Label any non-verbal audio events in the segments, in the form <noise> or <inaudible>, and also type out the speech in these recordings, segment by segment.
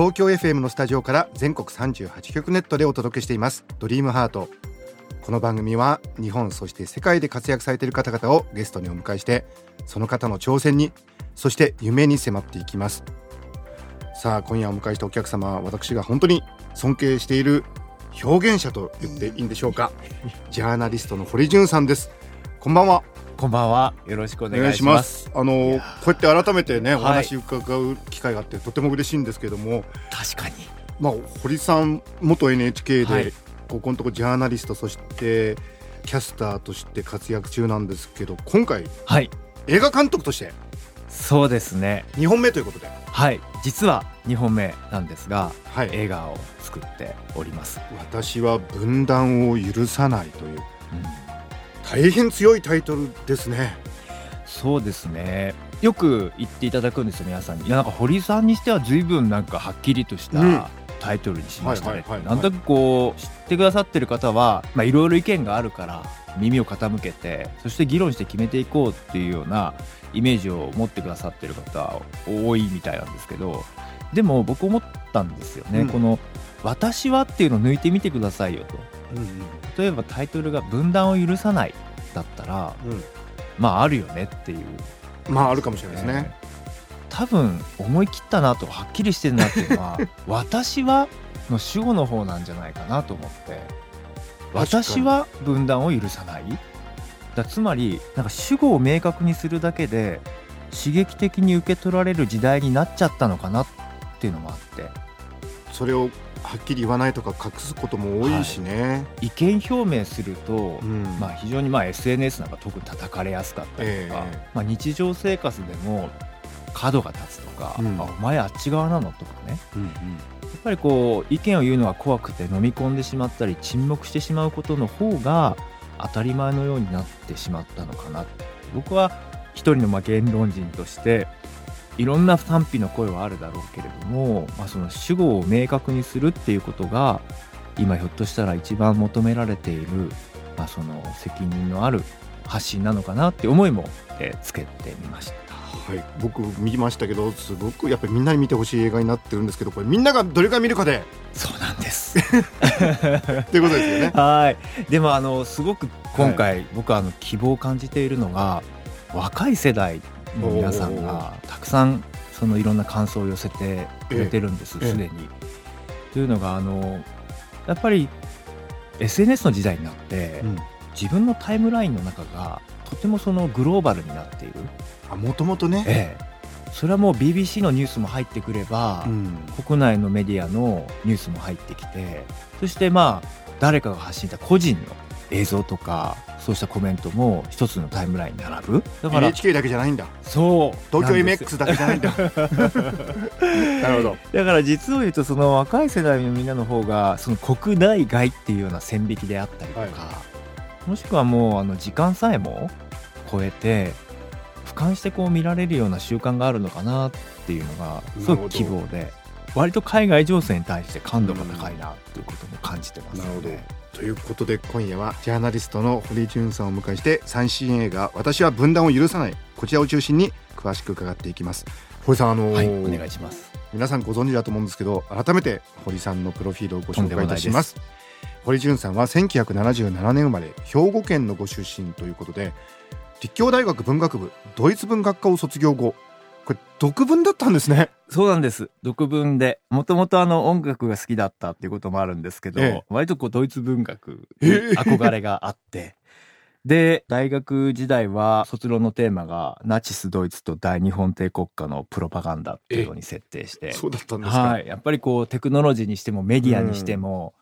東京 FM のスタジオから全国38局ネットでお届けしています。ドリームハート。この番組は日本そして世界で活躍されている方々をゲストにお迎えしてその方の挑戦にそして夢に迫っていきます。さあ今夜お迎えしたお客様は私が本当に尊敬している表現者と言っていいんでしょうか。ジャーナリストの堀潤さんです。こんばんはこんばんは。よろしくお願いします。あのこうやって改めてね、お話伺う機会があって、とても嬉しいんですけども。確かに。まあ、堀さん、元 NHK で、はい、ここのとこジャーナリスト、そしてキャスターとして活躍中なんですけど、今回、はい、映画監督として。そうですね。2本目ということで。はい、実は2本目なんですが、はい、映画を作っております。私は分断を許さないという。うん大変強いタイトルですね。そうですね。よく言っていただくんですよ皆さんに。いやなんか堀さんにしては随分なんかはっきりとしたタイトルにしましたね。なんとなくこう知ってくださってる方はいろいろ意見があるから耳を傾けてそして議論して決めていこうっていうようなイメージを持ってくださってる方多いみたいなんですけどでも僕思ったんですよね、うん、この「私は」っていうのを抜いてみてくださいよと。うんうん、例えばタイトルが「分断を許さない」だったら、うん、まああるよねっていう。まああるかもしれないですね、多分思い切ったなとはっきりしてるなっていうのは「<laughs> 私は」の主語の方なんじゃないかなと思って「私は分断を許さない」だつまりなんか主語を明確にするだけで刺激的に受け取られる時代になっちゃったのかなっていうのもあって。それをはっきり言わないとか隠すことも多いしね、はい、意見表明すると、うん、まあ、非常にまあ SNS なんか特に叩かれやすかったりとか、えー、まあ、日常生活でも角が立つとか、うん、あお前あっち側なのとかね、うんうん、やっぱりこう意見を言うのは怖くて飲み込んでしまったり沈黙してしまうことの方が当たり前のようになってしまったのかな僕は一人のまあ言論人としていろんな賛否の声はあるだろうけれども、まあ、その主語を明確にするっていうことが今ひょっとしたら一番求められている、まあ、その責任のある発信なのかなって思いも、えー、つけてみました。はい、僕見ましたけどすごくやっぱりみんなに見てほしい映画になってるんですけどこれみんながどれから見るかで。そうなんです。<laughs> ということですよね。<laughs> はい。でもあのすごく今回、はい、僕はあの希望を感じているのが若い世代の皆さんがたくさんそのいろんな感想を寄せてくれてるんですすでに。というのがあのやっぱり SNS の時代になって、うん、自分のタイムラインの中がとてもそのグローバルになっている。もともとね、ええ、それはもう BBC のニュースも入ってくれば、うん、国内のメディアのニュースも入ってきてそしてまあ誰かが発信した個人の映像とかそうしたコメントも一つのタイムラインに並ぶ。だから NHK だけじゃないんだ。そう。東京 MX だけじゃないんだ。<laughs> なるほど。だから実を言うとその若い世代のみんなの方がその国内外っていうような線引きであったりとか、はい、もしくはもうあの時間さえも超えて俯瞰してこう見られるような習慣があるのかなっていうのがすごく希望で割と海外情勢に対して感度が高いなっていうことも感じてますので。ということで今夜はジャーナリストの堀潤さんを迎えして最新映画「私は分断を許さない」こちらを中心に詳しく伺っていきます。堀さんあのーはい、お願いします。皆さんご存知だと思うんですけど改めて堀さんのプロフィールをご紹介いたします。堀潤さんは1977年生まれ兵庫県のご出身ということで立教大学文学部ドイツ文学科を卒業後これ独文だったんですね。そうなんです。独文で。もともとあの音楽が好きだったっていうこともあるんですけど、ええ、割とこうドイツ文学に憧れがあって、え、で大学時代は卒論のテーマがナチスドイツと大日本帝国家のプロパガンダっていうのに設定して。そうだったんですか、はい、やっぱりこうテクノロジーにしてもメディアにしても、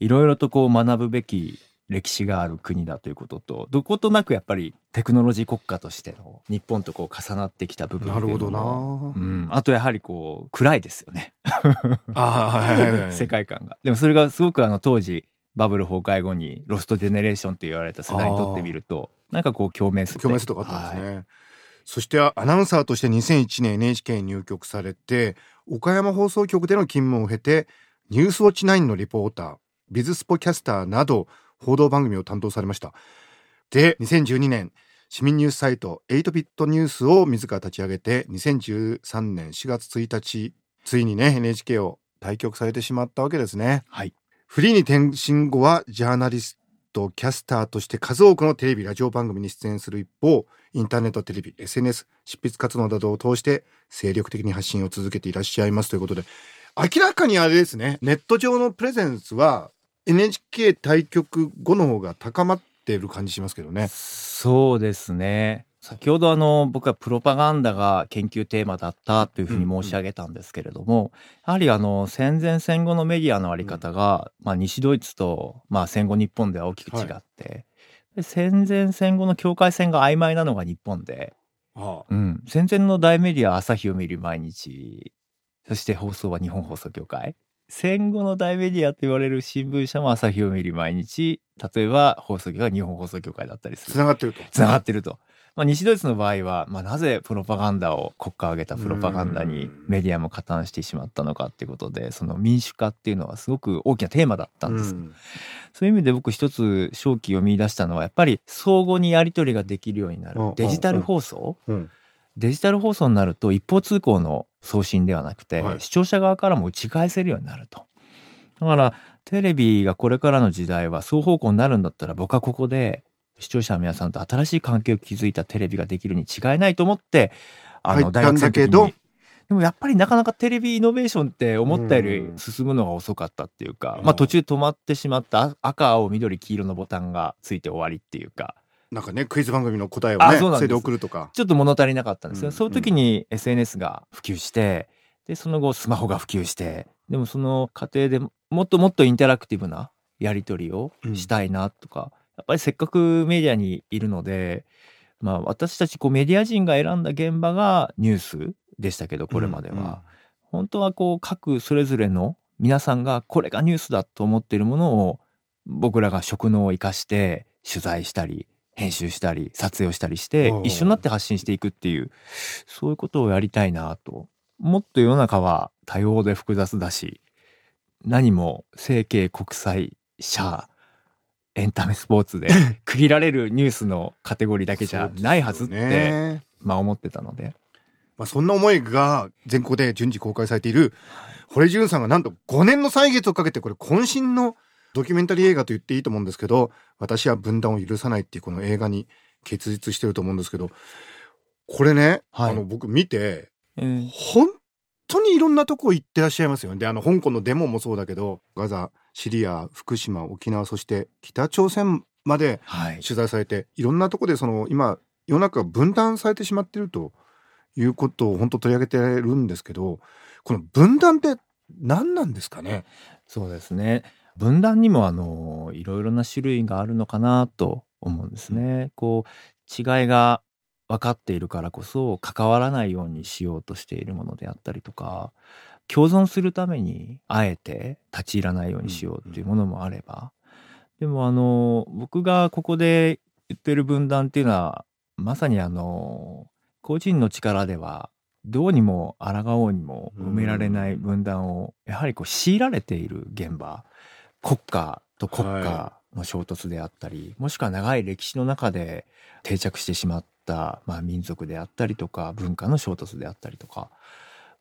いろいろとこう学ぶべき歴史がある国だということとどことなくやっぱりテクノロジー国家としての日本とこう重なってきた部分なるほどな、うん、あとやはりこう暗いですよね。世界観が。でもそれがすごくあの当時バブル崩壊後にロストジェネレーションと言われた世代にとってみるとなんかこう共鳴する。共鳴するとかあったんですね、はい、そしてアナウンサーとして2001年 NHK に入局されて岡山放送局での勤務を経てニュースウォッチ9のリポータービズスポキャスターなど報道番組を担当されましたで2012年市民ニュースサイト8ビットニュースを自ら立ち上げて2013年4月1日ついにね NHK を退局されてしまったわけですね。はい。フリーに転身後はジャーナリスト、キャスターとして数多くのテレビ、ラジオ番組に出演する一方、インターネット、テレビ、SNS、執筆活動などを通して精力的に発信を続けていらっしゃいますということで、明らかにあれですね、ネット上のプレゼンスは NHK 対局後の方が高まっている感じしますけどね。そうですね。先ほどあの僕はプロパガンダが研究テーマだったというふうに申し上げたんですけれども、やはりあの戦前戦後のメディアのあり方が、まあ、西ドイツと、まあ、戦後日本では大きく違って、で戦前戦後の境界線が曖昧なのが日本で、ああ。うん、戦前の大メディア朝日を見る毎日。そして放送は日本放送協会戦後の大メディアと言われる新聞社も朝日を見る毎日例えば放送局が日本放送協会だったりする。つながってると。つながってると。まあ、西ドイツの場合は、まあ、なぜプロパガンダを国家を挙げたプロパガンダにメディアも加担してしまったのかっていうことでその民主化っていうのはすごく大きなテーマだったんです。そういう意味で僕一つ正気を見出したのはやっぱり相互にやり取りができるようになる。デジタル放送、デジタル放送になると一方通行の送信ではなくて、はい、視聴者側からも打ち返せるようになると。だからテレビがこれからの時代は双方向になるんだったら僕はここで視聴者の皆さんと新しい関係を築いたテレビができるに違いないと思ってあの大学生の時にでもやっぱりなかなかテレビイノベーションって思ったより進むのが遅かったっていうか、まあ途中止まってしまった赤青緑黄色のボタンがついて終わりっていうか。なんかねクイズ番組の答えをねそそれで送るとか。ちょっと物足りなかったんですよ、うん、そういう時に SNS が普及してでその後スマホが普及してでもその過程でもっともっとインタラクティブなやり取りをしたいなとか、やっぱりせっかくメディアにいるので、まあ、私たちこうメディア人が選んだ現場がニュースでしたけどこれまでは、うんうん、本当はこう各それぞれの皆さんがこれがニュースだと思っているものを僕らが職能を生かして取材したり編集したり撮影をしたりして一緒になって発信していくっていうそういうことをやりたいなと。もっと世の中は多様で複雑だし何も政経国際社エンタメスポーツで <laughs> 区切られるニュースのカテゴリーだけじゃないはずって、ね、まあ思ってたので。まあそんな思いが全国で順次公開されている堀潤さんがなんと5年の歳月をかけてこれ渾身のドキュメンタリー映画と言っていいと思うんですけど私は分断を許さないっていうこの映画に結実してると思うんですけどこれね、はい、あの僕見て、えー、本当にいろんなとこ行ってらっしゃいますよね。であの香港のデモもそうだけどガザシリア福島沖縄そして北朝鮮まで取材されて、はい、いろんなとこでその今世の中が分断されてしまっているということを本当取り上げてるんですけどこの分断って何なんですかね？そうですね分断にもあのいろいろな種類があるのかなと思うんですね。こう違いが分かっているからこそ関わらないようにしようとしているものであったりとか共存するためにあえて立ち入らないようにしようっていうものもあれば、でもあの僕がここで言ってる分断っていうのはまさにあの個人の力ではどうにも抗おうにも埋められない分断をやはりこう強いられている現場国家と国家の衝突であったり、はい、もしくは長い歴史の中で定着してしまった、まあ、民族であったりとか文化の衝突であったりとか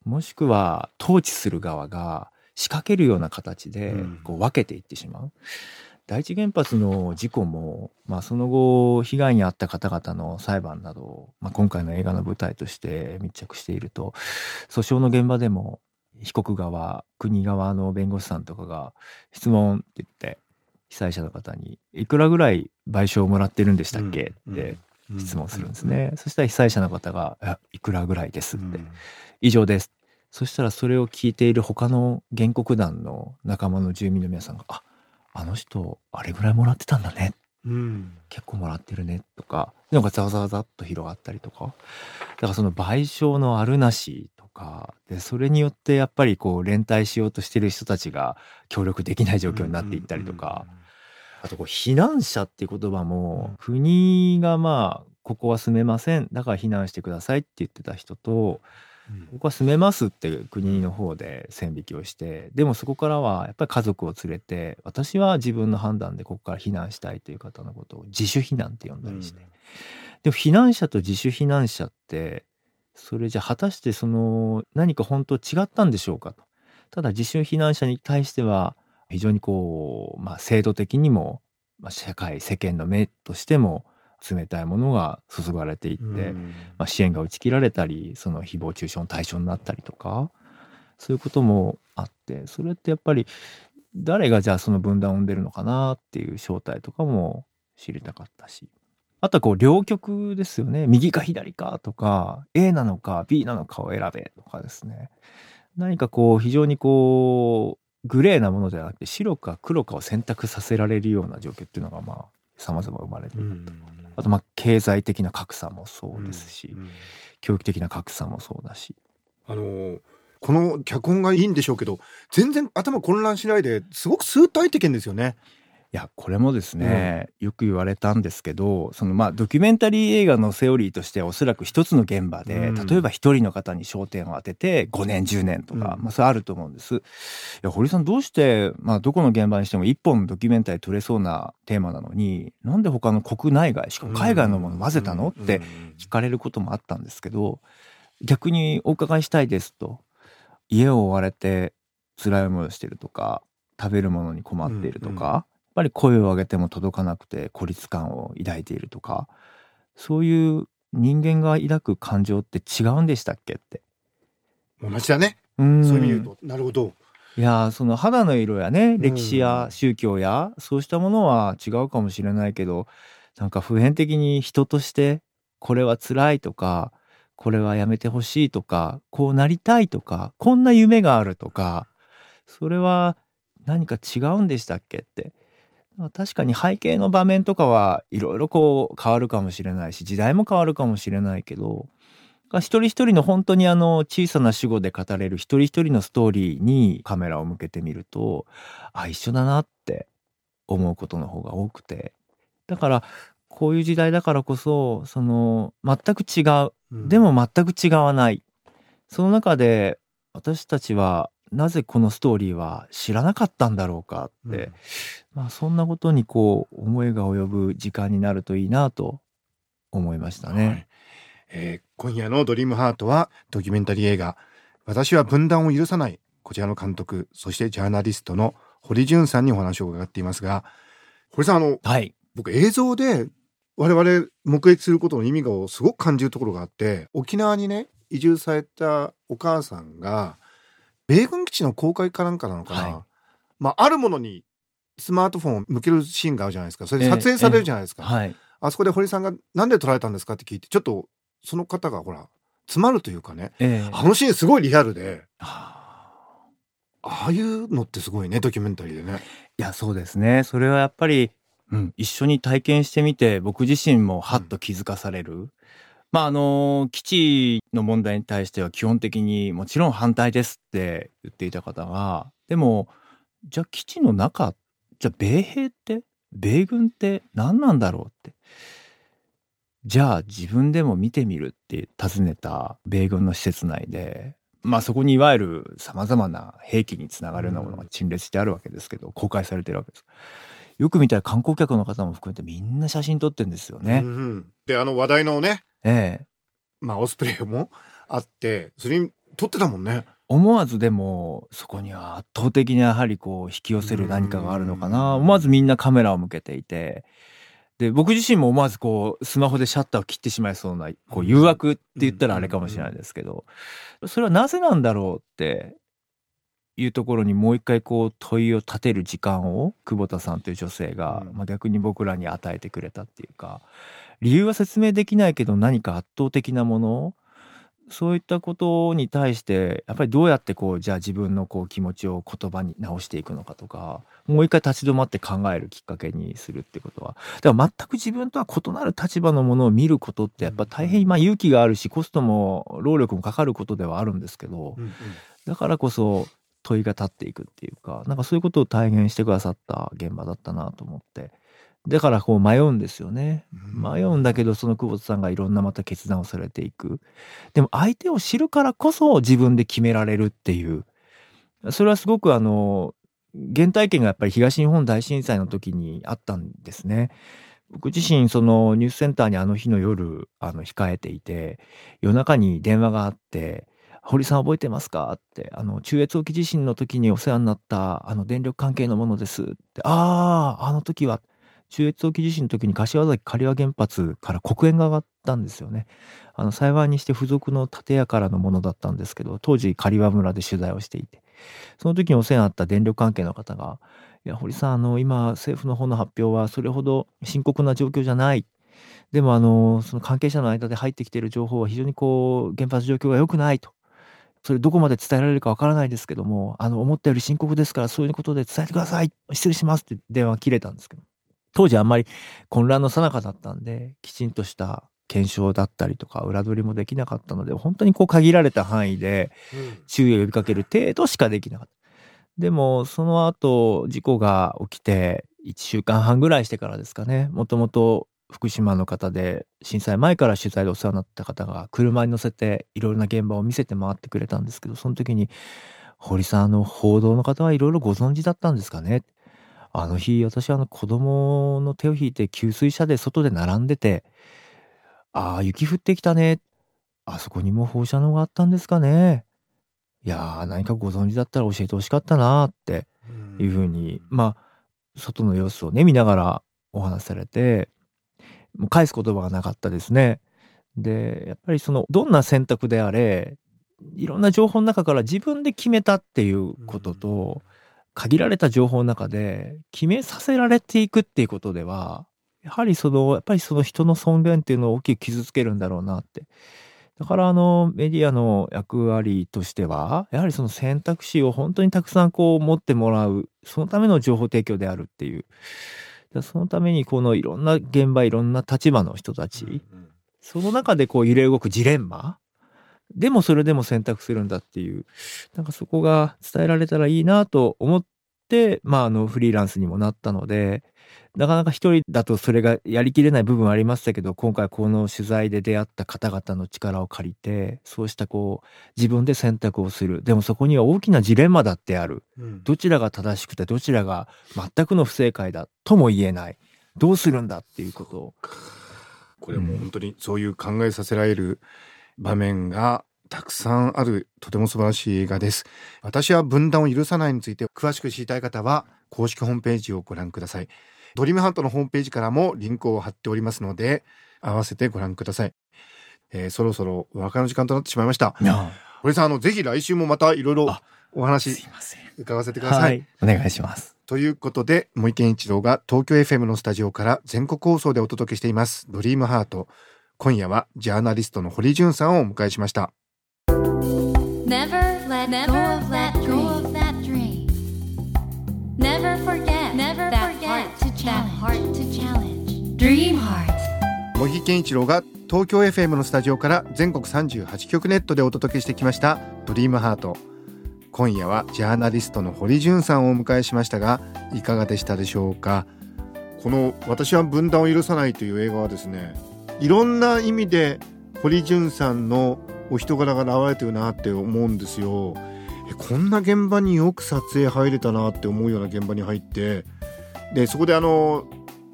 もしくは統治する側が仕掛けるような形でこう分けていってしまう。うん、第一原発の事故も、まあ、その後被害に遭った方々の裁判などまあ、今回の映画の舞台として密着していると訴訟の現場でも被告側国側の弁護士さんとかが質問って言って被災者の方にいくらぐらい賠償をもらってるんでしたっけ、って質問するんですね、そしたら被災者の方が「いくらぐらいです」って。以上です。そしたらそれを聞いている他の原告団の仲間の住民の皆さんが、あ、あの人あれぐらいもらってたんだね。うん、結構もらってるねとか、なんかざわざわざっと広がったりとか。だからその賠償のあるなしとか。でそれによってやっぱりこう連帯しようとしてる人たちが協力できない状況になっていったりとか、あとこう避難者っていう言葉も国がまあここは住めません。だから避難してくださいって言ってた人と、ここは住めますって国の方で線引きをしてでもそこからはやっぱり家族を連れて私は自分の判断でここから避難したいという方のことを自主避難って呼んだりして、でも避難者と自主避難者ってそれじゃ果たしてその何か本当違ったんでしょうかと。ただ自主避難者に対しては非常にこう、まあ、制度的にも、まあ、社会世間の目としても冷たいものが注がれていって、まあ、支援が打ち切られたりその誹謗中傷の対象になったりとかそういうこともあってそれってやっぱり誰がじゃあその分断を生んでるのかなっていう正体とかも知りたかったしあとはこう両極ですよね右か左かとか A なのか B なのかを選べとかですね何かこう非常にこうグレーなものではなくて白か黒かを選択させられるような状況っていうのがまあ様々生まれていると。あとまあ経済的な格差もそうですし、うんうん、教育的な格差もそうだし。あのーこの脚本がいいんでしょうけど全然頭混乱しないですごく数体的ですよね。いやこれもですね、うん、よく言われたんですけどそのまあドキュメンタリー映画のセオリーとしてはおそらく一つの現場で、うん、例えば一人の方に焦点を当てて5年10年とか、うん、まあそれあると思うんです。いや堀さんどうして、まあ、どこの現場にしても一本ドキュメンタリー撮れそうなテーマなのになんで他の国内外しかも海外のもの混ぜたの？って聞かれることもあったんですけど逆にお伺いしたいですと家を追われて辛い思いをしてるとか食べるものに困っているとか、ぱり声を上げても届かなくて孤立感を抱いているとかそういう人間が抱く感情って違うんでしたっけって。同じだね。うん。そういう意味で言うと。なるほど。いやその肌の色やね歴史や宗教やそうしたものは違うかもしれないけどなんか普遍的に人としてこれは辛いとかこれはやめてほしいとかこうなりたいとかこんな夢があるとかそれは何か違うんでしたっけって確かに背景の場面とかはいろいろこう変わるかもしれないし時代も変わるかもしれないけど一人一人の本当にあの小さな主語で語れる一人一人のストーリーにカメラを向けてみるとあ一緒だなって思うことの方が多くて。だからこういう時代だからこそその全く違う。でも全く違わない、その中で私たちはなぜこのストーリーは知らなかったんだろうかって、うん、まあ、そんなことにこう思いが及ぶ時間になるといいなと思いましたね。はい、えー、今夜の「ドリームハートはドキュメンタリー映画「私は分断を許さない」こちらの監督そしてジャーナリストの堀潤さんにお話を伺っていますが堀さんあの、はい、僕映像で我々目撃することの意味がすごく感じるところがあって沖縄にね移住されたお母さんが米軍基地の公開かなんかなのかな、はい、まあ、あるものにスマートフォンを向けるシーンがあるじゃないですか。それで撮影されるじゃないですか、えーえ。ーはい、あそこで堀さんが「なんで撮られたんですか?」って聞いてちょっとその方がほら詰まるというかね、えー、あのシーンすごいリアルで。ああいうのってすごいねドキュメンタリーでね。いやそうですね。それはやっぱり、うん、一緒に体験してみて僕自身もはっと気づかされる、まああの基地の問題に対しては基本的にもちろん反対ですって言っていた方がでもじゃあ基地の中じゃあ米兵って米軍って何なんだろうってじゃあ自分でも見てみるって尋ねた米軍の施設内でまあそこにいわゆるさまざまな兵器につながるようなものが陳列してあるわけですけど公開されてるわけです。よく見たら観光客の方も含めてみんな写真撮ってんですよね。うんうん、であの話題のねええ。まあ、オスプレイもあって、それに撮ってたもんね。思わずでもそこには圧倒的にやはりこう引き寄せる何かがあるのかな。思わずみんなカメラを向けていて。で僕自身も思わずこうスマホでシャッターを切ってしまいそうなこう誘惑って言ったらあれかもしれないですけど。それはなぜなんだろうっていうところにもう一回こう問いを立てる時間を久保田さんという女性が、まあ、逆に僕らに与えてくれたっていうか理由は説明できないけど何か圧倒的なもの？そういったことに対してやっぱりどうやってこうじゃあ自分のこう気持ちを言葉に直していくのかとかもう一回立ち止まって考えるきっかけにするってことは。だから全く自分とは異なる立場のものを見ることってやっぱ大変まあ勇気があるしコストも労力もかかることではあるんですけど、だからこそ問いが立っていくっていうかなんかそういうことを体現してくださった現場だったなと思ってだからこう迷うんですよね。迷うんだけどその久保田さんがいろんなまた決断をされていく。でも相手を知るからこそ自分で決められるっていう。それはすごくあの原体験がやっぱり東日本大震災の時にあったんですね。僕自身そのニュースセンターにあの日の夜あの控えていて夜中に電話があって「堀さん覚えてますか?」って「あの中越沖地震の時にお世話になったあの電力関係のものです」って「あああの時は」中越沖地震の時に柏崎刈羽原発から黒煙が上がったんですよね。あの幸いにして付属の建屋からのものだったんですけど当時刈羽村で取材をしていてその時にお世話になった電力関係の方が「いや堀さんあの今政府の方の発表はそれほど深刻な状況じゃない」でもあのその関係者の間で入ってきている情報は非常にこう原発状況が良くないと。それどこまで伝えられるかわからないですけども、あの、思ったより深刻ですから、そういうことで伝えてください。失礼しますって電話切れたんですけど。当時あんまり混乱のさなかだったんで、きちんとした検証だったりとか裏取りもできなかったので、本当にこう限られた範囲で注意を呼びかける程度しかできなかった。でも、その後、事故が起きて、1週間半ぐらいしてからですかね、もともと福島の方で、震災前から取材でお世話になった方が、車に乗せていろいろな現場を見せて回ってくれたんですけど、その時に、堀さん、あの、報道の方はいろいろご存知だったんですかねあの日、私はあの子供の手を引いて給水車で外で並んでて、ああ、雪降ってきたね。あそこにも放射能があったんですかね。いやー、何かご存知だったら教えてほしかったなっていうふうに、まあ、外の様子をね、見ながらお話しされて、もう返す言葉がなかったですね。で、やっぱりその、どんな選択であれ、いろんな情報の中から自分で決めたっていうことと、限られた情報の中で決めさせられていくっていうことでは、やはりその、やっぱりその人の尊厳っていうのを大きく傷つけるんだろうなって。だからあのメディアの役割としては、やはりその選択肢を本当にたくさんこう持ってもらう、そのための情報提供であるっていう。そのためにこのいろんな現場、いろんな立場の人たち、その中でこう揺れ動くジレンマでもそれでも選択するんだっていう、なんかそこが伝えられたらいいなと思って、まああのフリーランスにもなったので、なかなか一人だとそれがやりきれない部分はありましたけど、今回この取材で出会った方々の力を借りて、そうしたこう自分で選択をする。でもそこには大きなジレンマだってある。うん、どちらが正しくてどちらが全くの不正解だとも言えない。どうするんだっていうことを。これも本当にそういう考えさせられる場面がたくさんあるとても素晴らしい映画です。私は分断を許さないについて詳しく知りたい方は公式ホームページをご覧ください。ドリームハントのホームページからもリンクを貼っておりますので合わせてご覧ください。えー、そろそろお別れの時間となってしまいました。堀さんあのぜひ来週もまたいろいろお話伺わせてください。はい、お願いします。ということで森健一郎が東京 FM のスタジオから全国放送でお届けしていますドリームハート。今夜はジャーナリストの堀潤さんをお迎えしました。Never let go of that dream. Never forget that heart to challenge. Dream Heart. 茂木健一郎が東京 FM のスタジオから全国38局ネットでお届けしてきましたドリームハート今夜はジャーナリストの堀潤さんをお迎えしましたがいかがでしたでしょうか？この私は分断を許さないという映画はですねいろんな意味で堀潤さんのお人柄が現れてるなって思うんですよ。こんな現場によく撮影入れたなって思うような現場に入ってでそこであの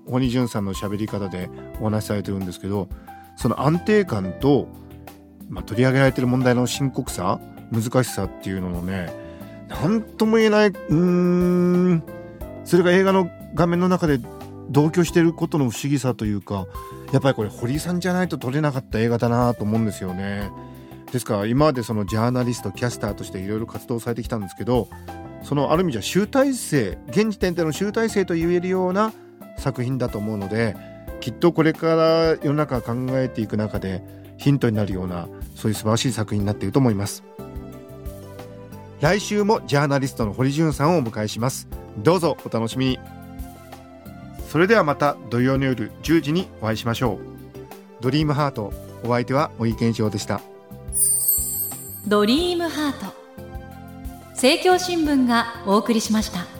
堀潤さんの喋り方でお話しされてるんですけどその安定感と、まあ、取り上げられてる問題の深刻さ難しさっていうののね何とも言えないうーんそれが映画の画面の中で同居してることの不思議さというかやっぱりこれ堀さんじゃないと撮れなかった映画だなと思うんですよね。ですから今までそのジャーナリストキャスターとしていろいろ活動されてきたんですけどそのある意味じゃ集大成現時点での集大成と言えるような作品だと思うのできっとこれから世の中考えていく中でヒントになるようなそういう素晴らしい作品になっていると思います。来週もジャーナリストの堀潤さんをお迎えします。どうぞお楽しみに。それではまた土曜の夜10時にお会いしましょう。ドリームハートお相手は森健一郎でした。ドリームハート。政教新聞がお送りしました。